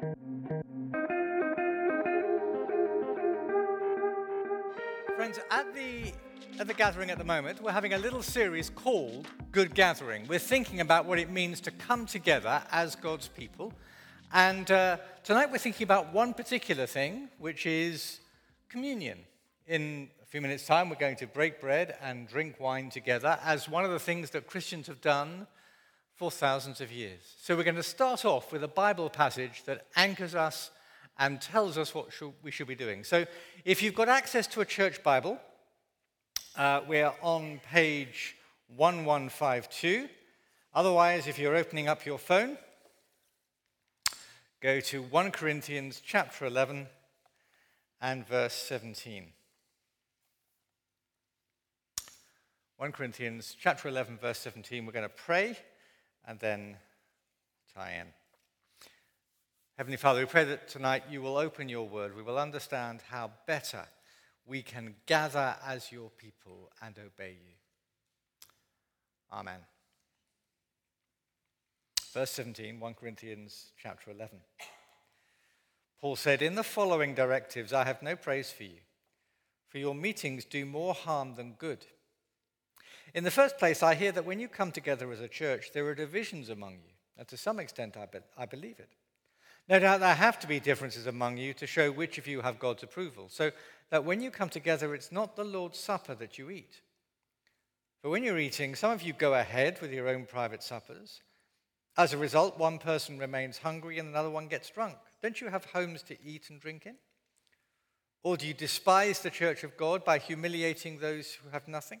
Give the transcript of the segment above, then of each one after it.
Friends, at the, at the gathering at the moment, we're having a little series called Good Gathering. We're thinking about what it means to come together as God's people. And uh, tonight we're thinking about one particular thing, which is communion. In a few minutes' time, we're going to break bread and drink wine together as one of the things that Christians have done for thousands of years. So we're going to start off with a Bible passage that anchors us and tells us what we should be doing. So if you've got access to a church Bible, uh, we're on page 1152. Otherwise, if you're opening up your phone, go to 1 Corinthians chapter 11 and verse 17. 1 Corinthians chapter 11 verse 17 we're going to pray and then tie in. Heavenly Father, we pray that tonight you will open your word. We will understand how better we can gather as your people and obey you. Amen. Verse 17, 1 Corinthians chapter 11. Paul said, In the following directives, I have no praise for you, for your meetings do more harm than good. In the first place, I hear that when you come together as a church, there are divisions among you. And to some extent, I, be- I believe it. No doubt there have to be differences among you to show which of you have God's approval, so that when you come together, it's not the Lord's Supper that you eat. For when you're eating, some of you go ahead with your own private suppers. As a result, one person remains hungry and another one gets drunk. Don't you have homes to eat and drink in? Or do you despise the church of God by humiliating those who have nothing?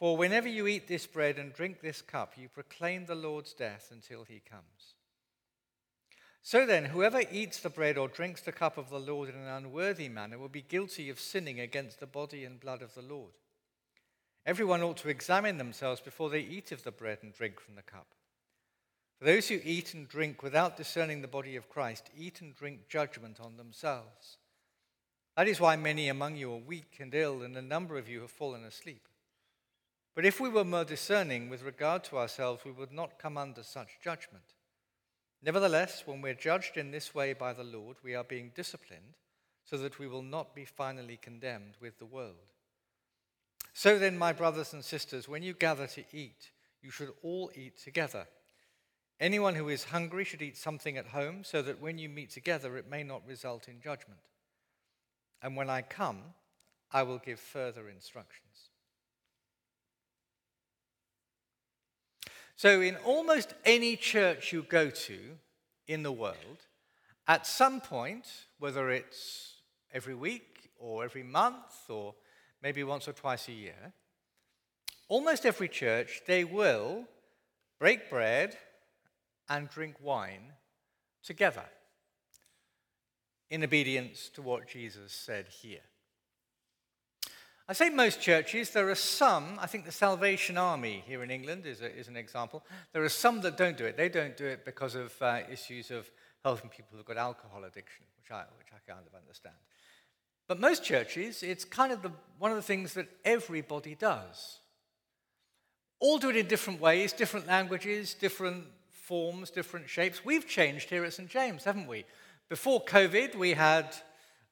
For whenever you eat this bread and drink this cup, you proclaim the Lord's death until he comes. So then, whoever eats the bread or drinks the cup of the Lord in an unworthy manner will be guilty of sinning against the body and blood of the Lord. Everyone ought to examine themselves before they eat of the bread and drink from the cup. For those who eat and drink without discerning the body of Christ eat and drink judgment on themselves. That is why many among you are weak and ill, and a number of you have fallen asleep. But if we were more discerning with regard to ourselves, we would not come under such judgment. Nevertheless, when we're judged in this way by the Lord, we are being disciplined so that we will not be finally condemned with the world. So then, my brothers and sisters, when you gather to eat, you should all eat together. Anyone who is hungry should eat something at home, so that when you meet together, it may not result in judgment. And when I come, I will give further instructions. So, in almost any church you go to in the world, at some point, whether it's every week or every month or maybe once or twice a year, almost every church, they will break bread and drink wine together in obedience to what Jesus said here. I say most churches, there are some, I think the Salvation Army here in England is, a, is an example. There are some that don't do it. They don't do it because of uh, issues of helping people who've got alcohol addiction, which I, which I kind of understand. But most churches, it's kind of the, one of the things that everybody does. All do it in different ways, different languages, different forms, different shapes. We've changed here at St. James, haven't we? Before COVID, we had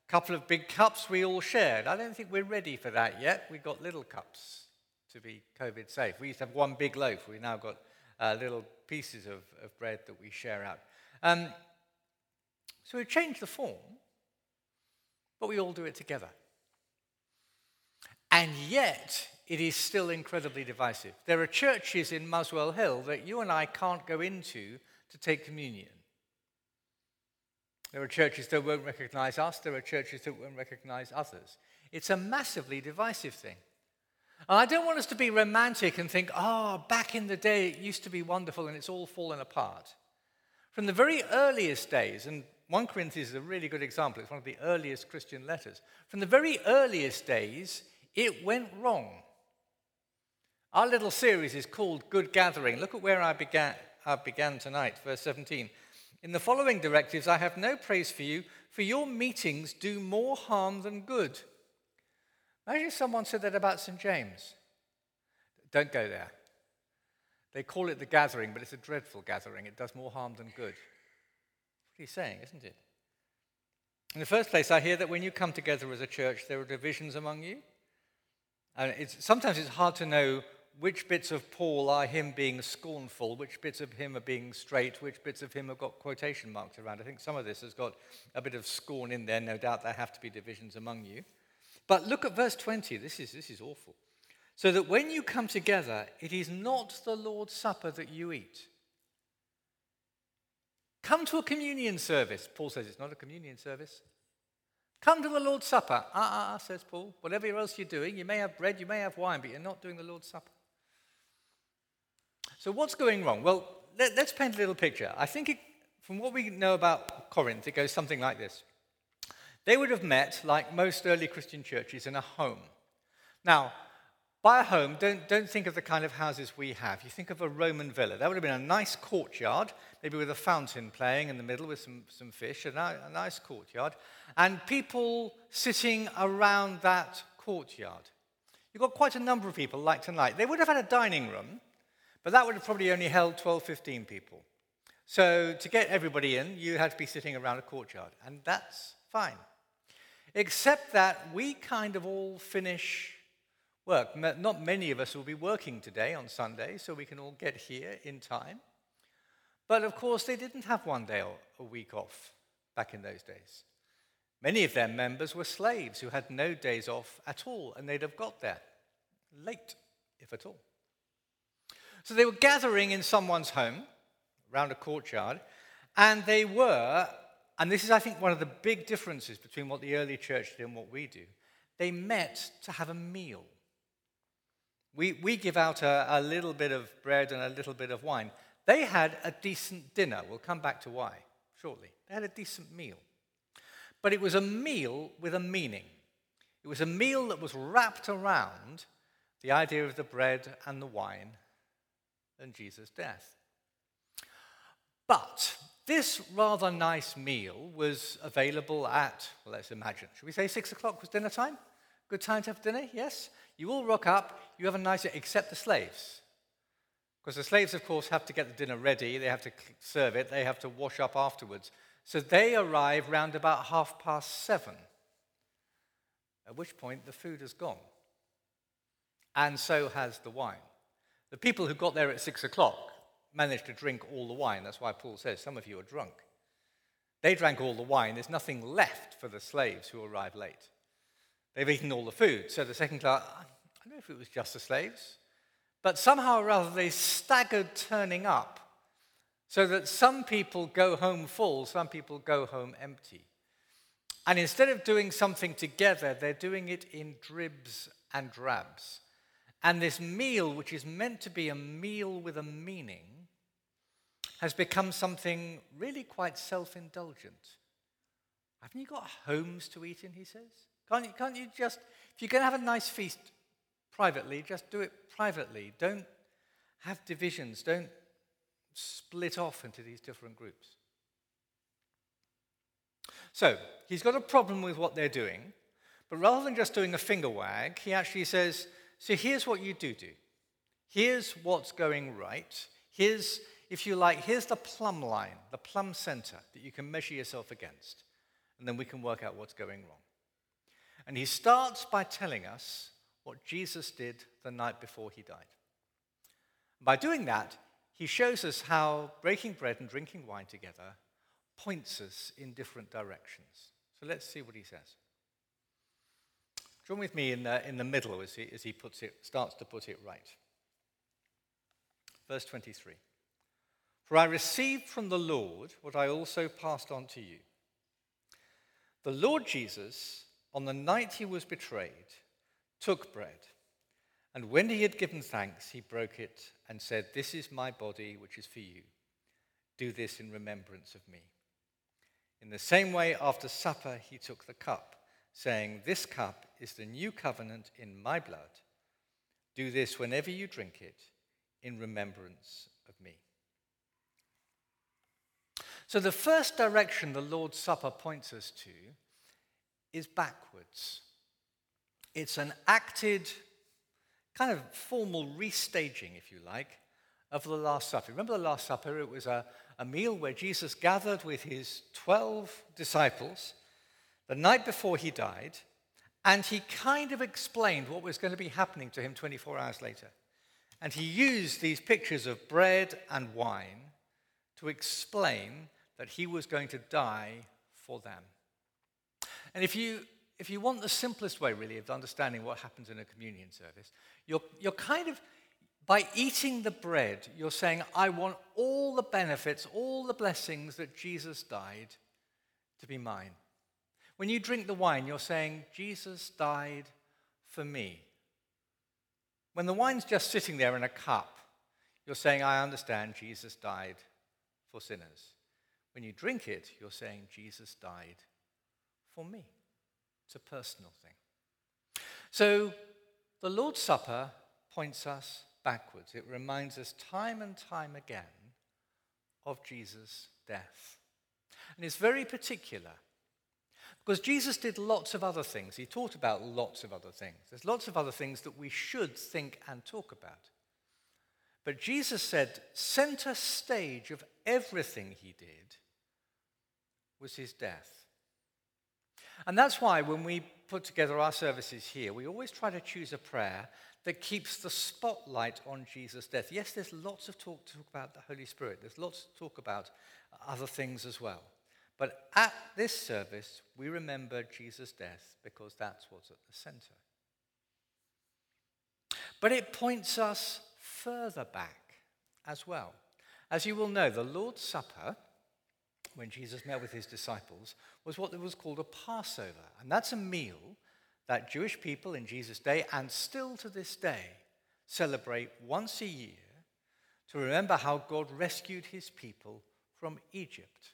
couple of big cups we all shared. I don't think we're ready for that yet. We've got little cups to be COVID safe. We used to have one big loaf. We've now got uh, little pieces of, of, bread that we share out. Um, so we've changed the form, but we all do it together. And yet, it is still incredibly divisive. There are churches in Muswell Hill that you and I can't go into to take communion. There are churches that won't recognize us, there are churches that won't recognize others. It's a massively divisive thing. And I don't want us to be romantic and think, oh, back in the day it used to be wonderful and it's all fallen apart. From the very earliest days, and 1 Corinthians is a really good example, it's one of the earliest Christian letters. From the very earliest days, it went wrong. Our little series is called Good Gathering. Look at where I began, I began tonight, verse 17. In the following directives, I have no praise for you, for your meetings do more harm than good. Imagine someone said that about St. James. Don't go there. They call it the gathering, but it's a dreadful gathering. It does more harm than good. That's what he's saying, isn't it? In the first place, I hear that when you come together as a church, there are divisions among you. And it's, sometimes it's hard to know which bits of Paul are him being scornful, which bits of him are being straight, which bits of him have got quotation marks around. I think some of this has got a bit of scorn in there. No doubt there have to be divisions among you. But look at verse 20. This is, this is awful. So that when you come together, it is not the Lord's Supper that you eat. Come to a communion service. Paul says it's not a communion service. Come to the Lord's Supper. Ah, ah, ah, says Paul. Whatever else you're doing, you may have bread, you may have wine, but you're not doing the Lord's Supper. So, what's going wrong? Well, let, us paint a little picture. I think it, from what we know about Corinth, it goes something like this. They would have met, like most early Christian churches, in a home. Now, by a home, don't, don't think of the kind of houses we have. You think of a Roman villa. That would have been a nice courtyard, maybe with a fountain playing in the middle with some, some fish, a, a nice courtyard, and people sitting around that courtyard. You've got quite a number of people like tonight. They would have had a dining room, but that would have probably only held 12, 15 people. So to get everybody in, you had to be sitting around a courtyard, and that's fine. Except that we kind of all finish work. Not many of us will be working today on Sunday, so we can all get here in time. But of course, they didn't have one day or a week off back in those days. Many of their members were slaves who had no days off at all, and they'd have got there late, if at all. So they were gathering in someone's home around a courtyard, and they were, and this is, I think, one of the big differences between what the early church did and what we do, they met to have a meal. We, we give out a, a little bit of bread and a little bit of wine. They had a decent dinner. We'll come back to why shortly. They had a decent meal. But it was a meal with a meaning. It was a meal that was wrapped around the idea of the bread and the wine and Jesus' death. But this rather nice meal was available at, well, let's imagine, should we say six o'clock was dinner time? Good time to have dinner, yes? You all rock up, you have a nice, except the slaves. Because the slaves, of course, have to get the dinner ready, they have to serve it, they have to wash up afterwards. So they arrive round about half past seven, at which point the food has gone. And so has the wine. The people who got there at six o'clock managed to drink all the wine. That's why Paul says some of you are drunk. They drank all the wine. There's nothing left for the slaves who arrived late. They've eaten all the food. So the second class, I don't know if it was just the slaves, but somehow or other they staggered turning up so that some people go home full, some people go home empty. And instead of doing something together, they're doing it in dribs and drabs. And this meal, which is meant to be a meal with a meaning, has become something really quite self indulgent. Haven't you got homes to eat in, he says? Can't you, can't you just, if you're going to have a nice feast privately, just do it privately. Don't have divisions. Don't split off into these different groups. So, he's got a problem with what they're doing, but rather than just doing a finger wag, he actually says, So here's what you do do. Here's what's going right. Here's, if you like, here's the plumb line, the plumb center that you can measure yourself against, and then we can work out what's going wrong. And he starts by telling us what Jesus did the night before he died. By doing that, he shows us how breaking bread and drinking wine together points us in different directions. So let's see what he says. Join with me in the, in the middle as he, as he puts it, starts to put it right. Verse 23 For I received from the Lord what I also passed on to you. The Lord Jesus, on the night he was betrayed, took bread. And when he had given thanks, he broke it and said, This is my body, which is for you. Do this in remembrance of me. In the same way, after supper, he took the cup, saying, This cup is the new covenant in my blood. Do this whenever you drink it in remembrance of me. So, the first direction the Lord's Supper points us to is backwards. It's an acted, kind of formal restaging, if you like, of the Last Supper. Remember the Last Supper? It was a, a meal where Jesus gathered with his 12 disciples the night before he died, and he kind of explained what was going to be happening to him 24 hours later. And he used these pictures of bread and wine to explain that he was going to die for them. And if you, if you want the simplest way, really, of understanding what happens in a communion service, you're, you're kind of by eating the bread, you're saying, I want all the benefits, all the blessings that Jesus died to be mine. When you drink the wine, you're saying, Jesus died for me. When the wine's just sitting there in a cup, you're saying, I understand Jesus died for sinners. When you drink it, you're saying, Jesus died for me. It's a personal thing. So the Lord's Supper points us backwards. It reminds us time and time again of Jesus' death. And it's very particular because Jesus did lots of other things. He taught about lots of other things. There's lots of other things that we should think and talk about. But Jesus said, center stage of everything he did was his death. And that's why when we put together our services here, we always try to choose a prayer that keeps the spotlight on Jesus' death. Yes, there's lots of talk to talk about the Holy Spirit. There's lots to talk about other things as well. But at this service, we remember Jesus' death because that's what's at the center. But it points us further back as well. As you will know, the Lord's Supper, when Jesus met with his disciples, was what was called a Passover. And that's a meal that Jewish people in Jesus' day, and still to this day, celebrate once a year to remember how God rescued his people from Egypt.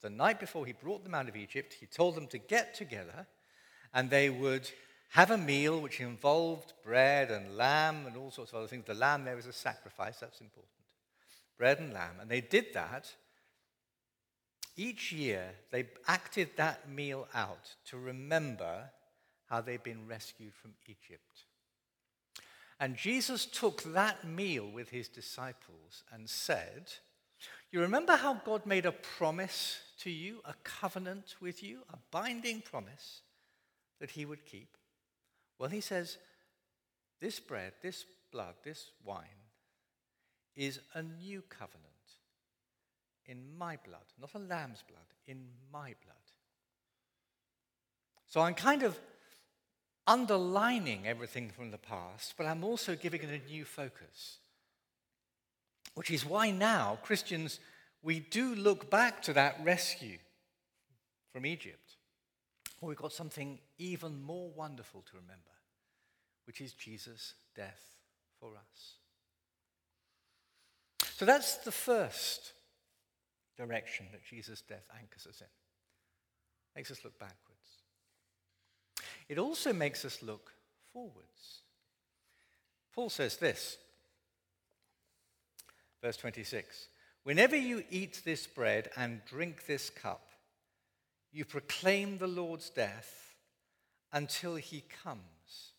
The night before he brought them out of Egypt, he told them to get together and they would have a meal which involved bread and lamb and all sorts of other things. The lamb there is a sacrifice, that's important. Bread and lamb. And they did that. Each year, they acted that meal out to remember how they'd been rescued from Egypt. And Jesus took that meal with his disciples and said, You remember how God made a promise to you, a covenant with you, a binding promise that he would keep? Well, he says, This bread, this blood, this wine is a new covenant in my blood, not a lamb's blood, in my blood. So I'm kind of underlining everything from the past, but I'm also giving it a new focus. Which is why now, Christians, we do look back to that rescue from Egypt. Well, we've got something even more wonderful to remember, which is Jesus' death for us. So that's the first direction that Jesus' death anchors us in. Makes us look backwards. It also makes us look forwards. Paul says this, verse 26 Whenever you eat this bread and drink this cup, you proclaim the Lord's death until he comes.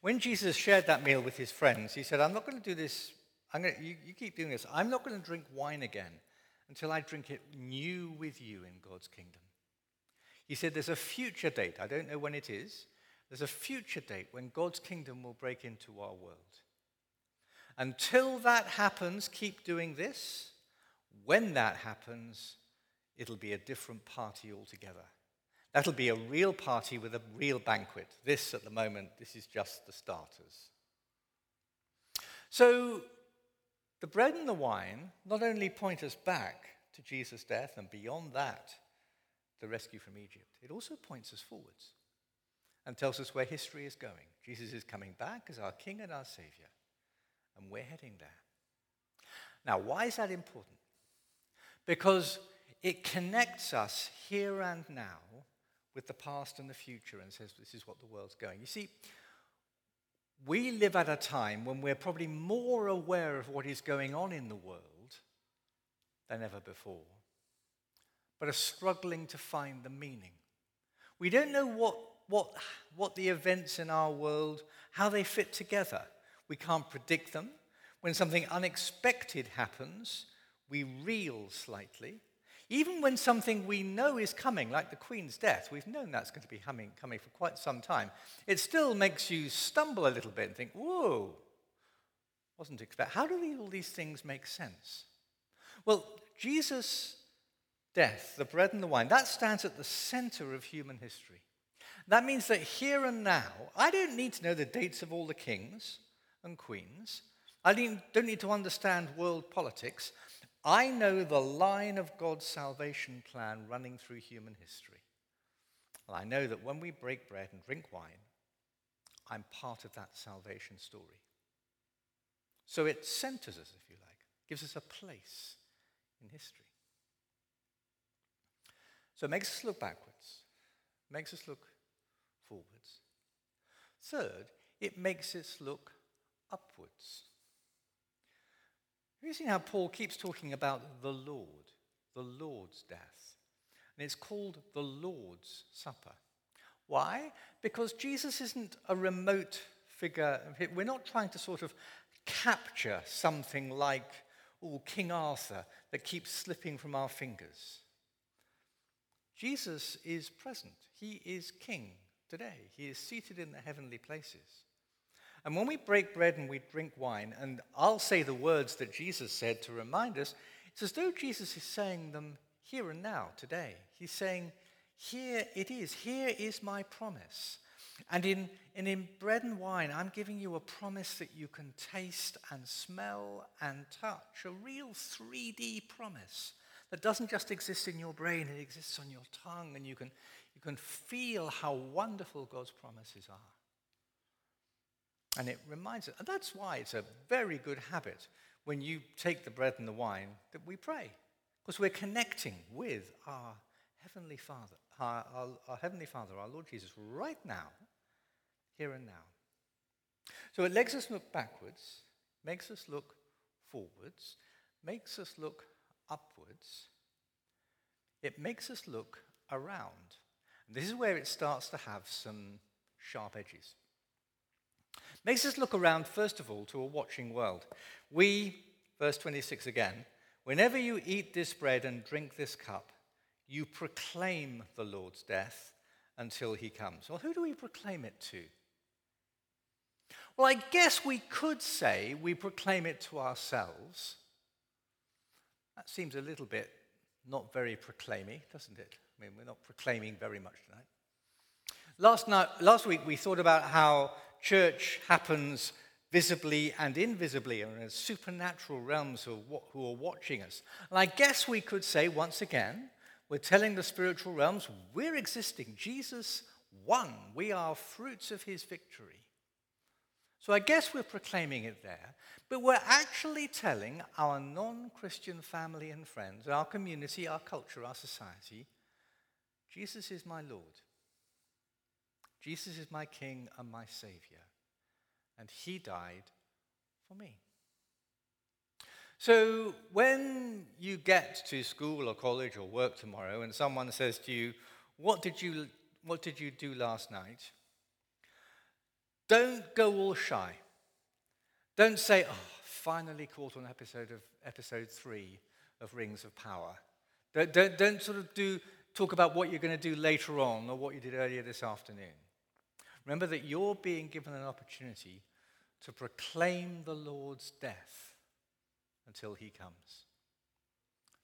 When Jesus shared that meal with his friends, he said, I'm not going to do this. Going to, you, you keep doing this. I'm not going to drink wine again until I drink it new with you in God's kingdom. He said there's a future date. I don't know when it is. There's a future date when God's kingdom will break into our world. Until that happens, keep doing this. When that happens, it'll be a different party altogether. That'll be a real party with a real banquet. This, at the moment, this is just the starters. So, the bread and the wine not only point us back to Jesus' death and beyond that, the rescue from Egypt, it also points us forwards and tells us where history is going. Jesus is coming back as our King and our Savior, and we're heading there. Now, why is that important? Because it connects us here and now with the past and the future and says this is what the world's going. You see, we live at a time when we're probably more aware of what is going on in the world than ever before, but are struggling to find the meaning. We don't know what, what, what the events in our world, how they fit together. We can't predict them. When something unexpected happens, we reel slightly. Even when something we know is coming, like the Queen's death, we've known that's going to be coming, coming for quite some time, it still makes you stumble a little bit and think, whoa, wasn't expect. How do all these things make sense? Well, Jesus' death, the bread and the wine, that stands at the center of human history. That means that here and now, I don't need to know the dates of all the kings and queens. I don't need to understand world politics. I know the line of God's salvation plan running through human history. And I know that when we break bread and drink wine, I'm part of that salvation story. So it centers us, if you like, gives us a place in history. So it makes us look backwards, makes us look forwards. Third, it makes us look upwards. Have you seen how Paul keeps talking about the Lord, the Lord's death? And it's called the Lord's Supper. Why? Because Jesus isn't a remote figure. We're not trying to sort of capture something like oh, King Arthur that keeps slipping from our fingers. Jesus is present. He is king today. He is seated in the heavenly places. And when we break bread and we drink wine, and I'll say the words that Jesus said to remind us, it's as though Jesus is saying them here and now, today. He's saying, Here it is. Here is my promise. And in, and in bread and wine, I'm giving you a promise that you can taste and smell and touch, a real 3D promise that doesn't just exist in your brain, it exists on your tongue, and you can, you can feel how wonderful God's promises are. And it reminds us, and that's why it's a very good habit when you take the bread and the wine that we pray, because we're connecting with our Heavenly Father, our, our, our Heavenly Father, our Lord Jesus, right now, here and now. So it makes us look backwards, makes us look forwards, makes us look upwards, it makes us look around. And this is where it starts to have some sharp edges. Makes us look around, first of all, to a watching world. We, verse 26 again, whenever you eat this bread and drink this cup, you proclaim the Lord's death until he comes. Well, who do we proclaim it to? Well, I guess we could say we proclaim it to ourselves that seems a little bit not very proclaimy, doesn't it? I mean, we're not proclaiming very much tonight. Last, night, last week, we thought about how church happens visibly and invisibly and in supernatural realms who are watching us. And I guess we could say once again, we're telling the spiritual realms we're existing. Jesus won. We are fruits of his victory. So I guess we're proclaiming it there, but we're actually telling our non Christian family and friends, our community, our culture, our society, Jesus is my Lord. Jesus is my King and my Savior. And He died for me. So when you get to school or college or work tomorrow and someone says to you, What did you, what did you do last night? Don't go all shy. Don't say, oh, finally caught on episode of episode three of Rings of Power. Don't, don't, don't sort of do, talk about what you're going to do later on or what you did earlier this afternoon. Remember that you're being given an opportunity to proclaim the Lord's death until he comes.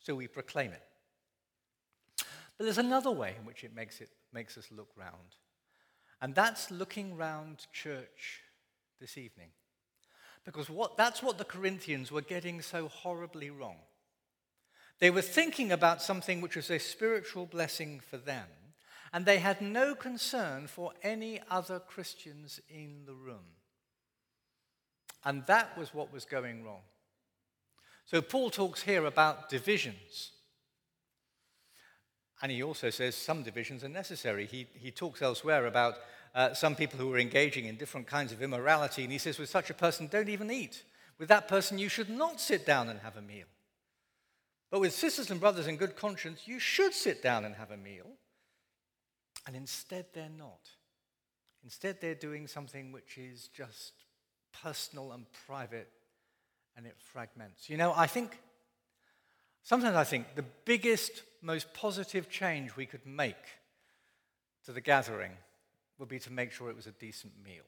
So we proclaim it. But there's another way in which it makes, it, makes us look round. And that's looking round church this evening. Because what, that's what the Corinthians were getting so horribly wrong. They were thinking about something which was a spiritual blessing for them, and they had no concern for any other Christians in the room. And that was what was going wrong. So Paul talks here about divisions. And he also says some divisions are necessary. He, he talks elsewhere about uh, some people who are engaging in different kinds of immorality. And he says, with such a person, don't even eat. With that person, you should not sit down and have a meal. But with sisters and brothers in good conscience, you should sit down and have a meal. And instead, they're not. Instead, they're doing something which is just personal and private and it fragments. You know, I think, sometimes I think the biggest, most positive change we could make to the gathering would be to make sure it was a decent meal.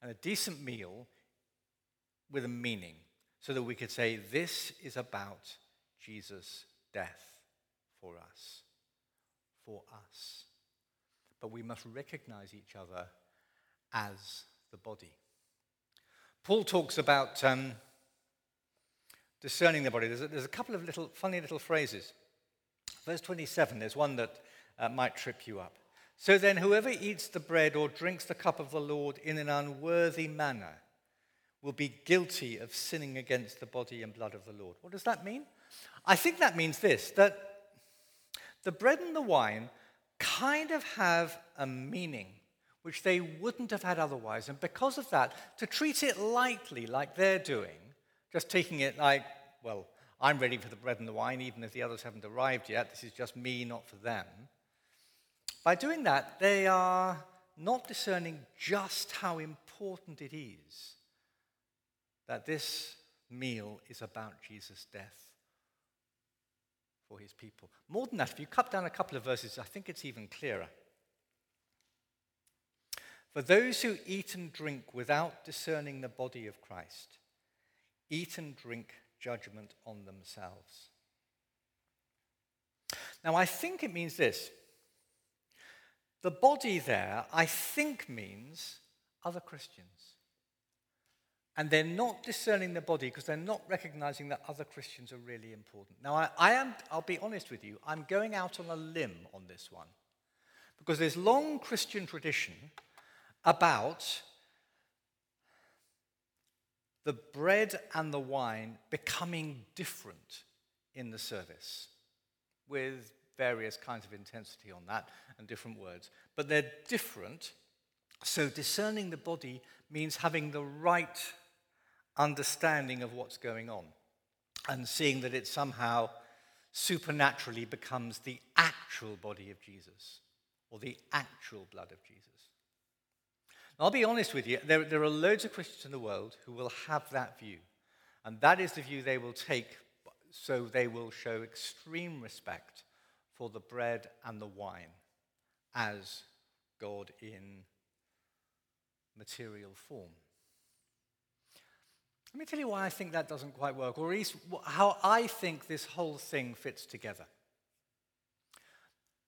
And a decent meal with a meaning, so that we could say, this is about Jesus' death for us. For us. But we must recognize each other as the body. Paul talks about um, discerning the body. There's a, there's a, couple of little funny little phrases. Verse 27, there's one that uh, might trip you up. So then, whoever eats the bread or drinks the cup of the Lord in an unworthy manner will be guilty of sinning against the body and blood of the Lord. What does that mean? I think that means this that the bread and the wine kind of have a meaning which they wouldn't have had otherwise. And because of that, to treat it lightly, like they're doing, just taking it like, well, I'm ready for the bread and the wine, even if the others haven't arrived yet. This is just me, not for them. By doing that, they are not discerning just how important it is that this meal is about Jesus' death for his people. More than that, if you cut down a couple of verses, I think it's even clearer. For those who eat and drink without discerning the body of Christ, eat and drink judgment on themselves. Now, I think it means this. The body there, I think, means other Christians. And they're not discerning the body because they're not recognizing that other Christians are really important. Now, I, I am, I'll be honest with you, I'm going out on a limb on this one. Because there's long Christian tradition about the bread and the wine becoming different in the service with various kinds of intensity on that and different words. But they're different. So discerning the body means having the right understanding of what's going on and seeing that it somehow supernaturally becomes the actual body of Jesus or the actual blood of Jesus. Now, I'll be honest with you, there, there are loads of Christians in the world who will have that view. And that is the view they will take, so they will show extreme respect for the bread and the wine as God in material form. Let me tell you why I think that doesn't quite work, or at least how I think this whole thing fits together.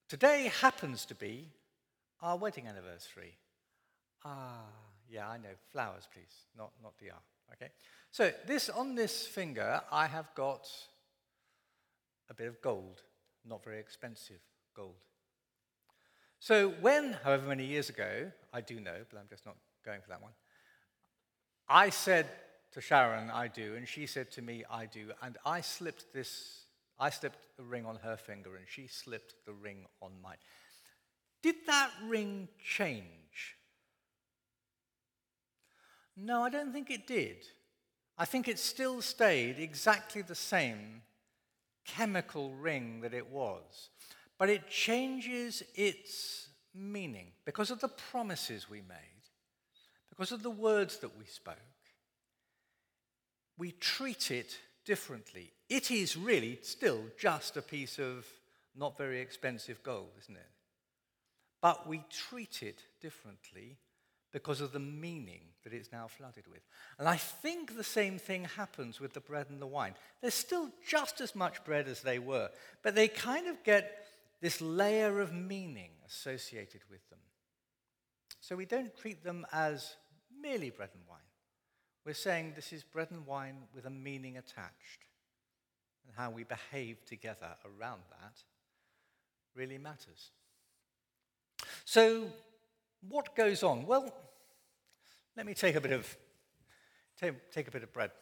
Today happens to be our wedding anniversary. Ah, yeah, I know. Flowers, please, not, not the R. Okay? So this on this finger, I have got a bit of gold, not very expensive gold. So when, however many years ago, I do know, but I'm just not going for that one, I said to Sharon, I do, and she said to me, I do, and I slipped this, I slipped the ring on her finger, and she slipped the ring on mine. Did that ring change? No, I don't think it did. I think it still stayed exactly the same chemical ring that it was. But it changes its meaning because of the promises we made, because of the words that we spoke. We treat it differently. It is really still just a piece of not very expensive gold, isn't it? But we treat it differently because of the meaning that it's now flooded with. And I think the same thing happens with the bread and the wine. They're still just as much bread as they were, but they kind of get this layer of meaning associated with them. So we don't treat them as merely bread and wine. We're saying this is bread and wine with a meaning attached. And how we behave together around that really matters. So, what goes on? Well, let me take a bit of, take, take a bit of bread.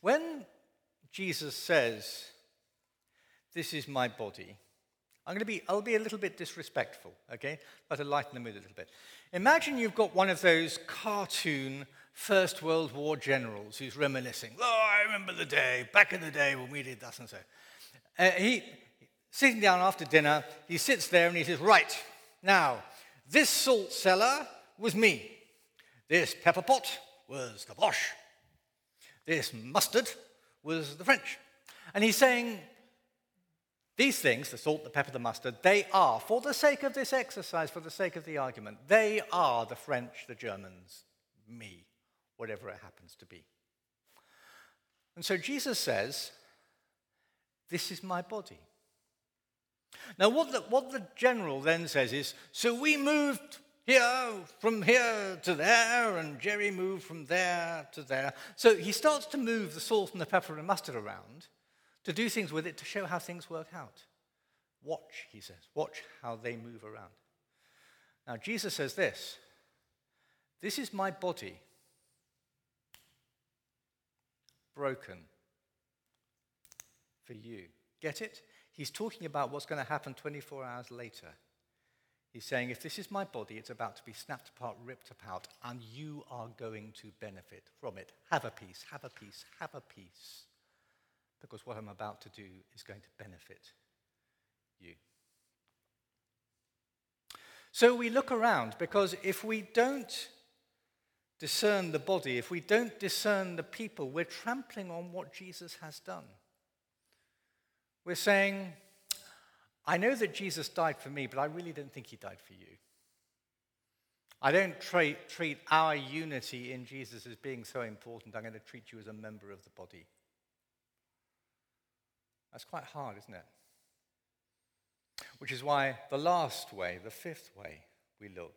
When Jesus says, This is my body, I'm going to be, I'll be a little bit disrespectful, okay? But to lighten the mood a little bit. Imagine you've got one of those cartoon First World War generals who's reminiscing. Oh, I remember the day, back in the day when we did that and so. Uh, he, sitting down after dinner, he sits there and he says, Right, now, this salt cellar was me. This pepper pot was the Boche. This mustard was the French. And he's saying, these things, the salt, the pepper, the mustard, they are, for the sake of this exercise, for the sake of the argument, they are the French, the Germans, me, whatever it happens to be. And so Jesus says, This is my body. Now, what the, what the general then says is, So we moved here, from here to there, and Jerry moved from there to there. So he starts to move the salt and the pepper and mustard around to do things with it to show how things work out. Watch, he says. Watch how they move around. Now, Jesus says this This is my body broken for you. Get it? He's talking about what's going to happen 24 hours later. He's saying, if this is my body, it's about to be snapped apart, ripped apart, and you are going to benefit from it. Have a piece, have a piece, have a piece because what I'm about to do is going to benefit you. So we look around because if we don't discern the body, if we don't discern the people, we're trampling on what Jesus has done. We're saying, I know that Jesus died for me, but I really don't think he died for you. I don't treat, treat our unity in Jesus as being so important. I'm going to treat you as a member of the body. That's quite hard, isn't it? Which is why the last way, the fifth way we look,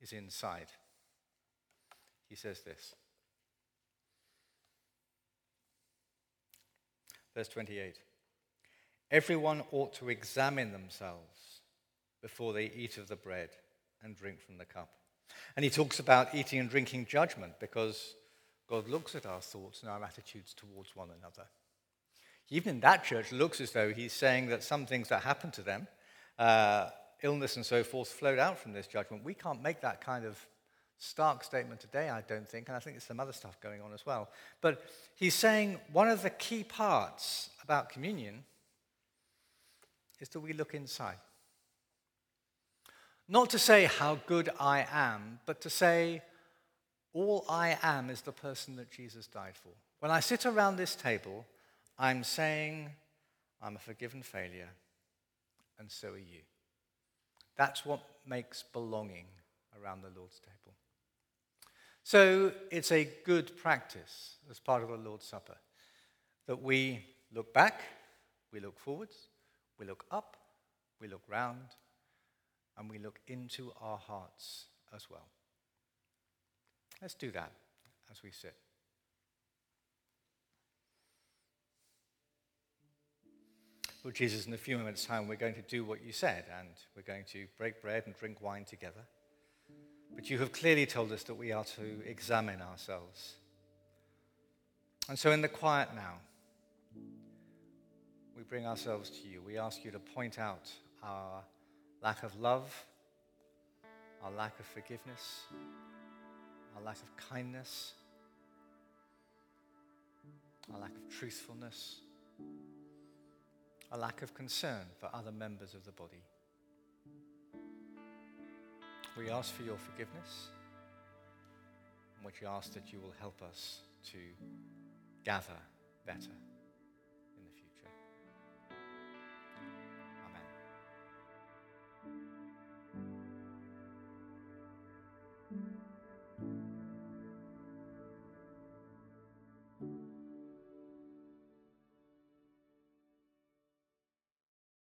is inside. He says this. Verse 28 Everyone ought to examine themselves before they eat of the bread and drink from the cup. And he talks about eating and drinking judgment because God looks at our thoughts and our attitudes towards one another even in that church, looks as though he's saying that some things that happened to them, uh, illness and so forth, flowed out from this judgment. We can't make that kind of stark statement today, I don't think, and I think there's some other stuff going on as well. But he's saying one of the key parts about communion is that we look inside. Not to say how good I am, but to say all I am is the person that Jesus died for. When I sit around this table, I'm saying I'm a forgiven failure, and so are you. That's what makes belonging around the Lord's table. So it's a good practice as part of the Lord's Supper that we look back, we look forwards, we look up, we look round, and we look into our hearts as well. Let's do that as we sit. Lord Jesus, in a few moments' time, we're going to do what you said, and we're going to break bread and drink wine together. But you have clearly told us that we are to examine ourselves. And so, in the quiet now, we bring ourselves to you. We ask you to point out our lack of love, our lack of forgiveness, our lack of kindness, our lack of truthfulness a lack of concern for other members of the body. We ask for your forgiveness, and we ask that you will help us to gather better.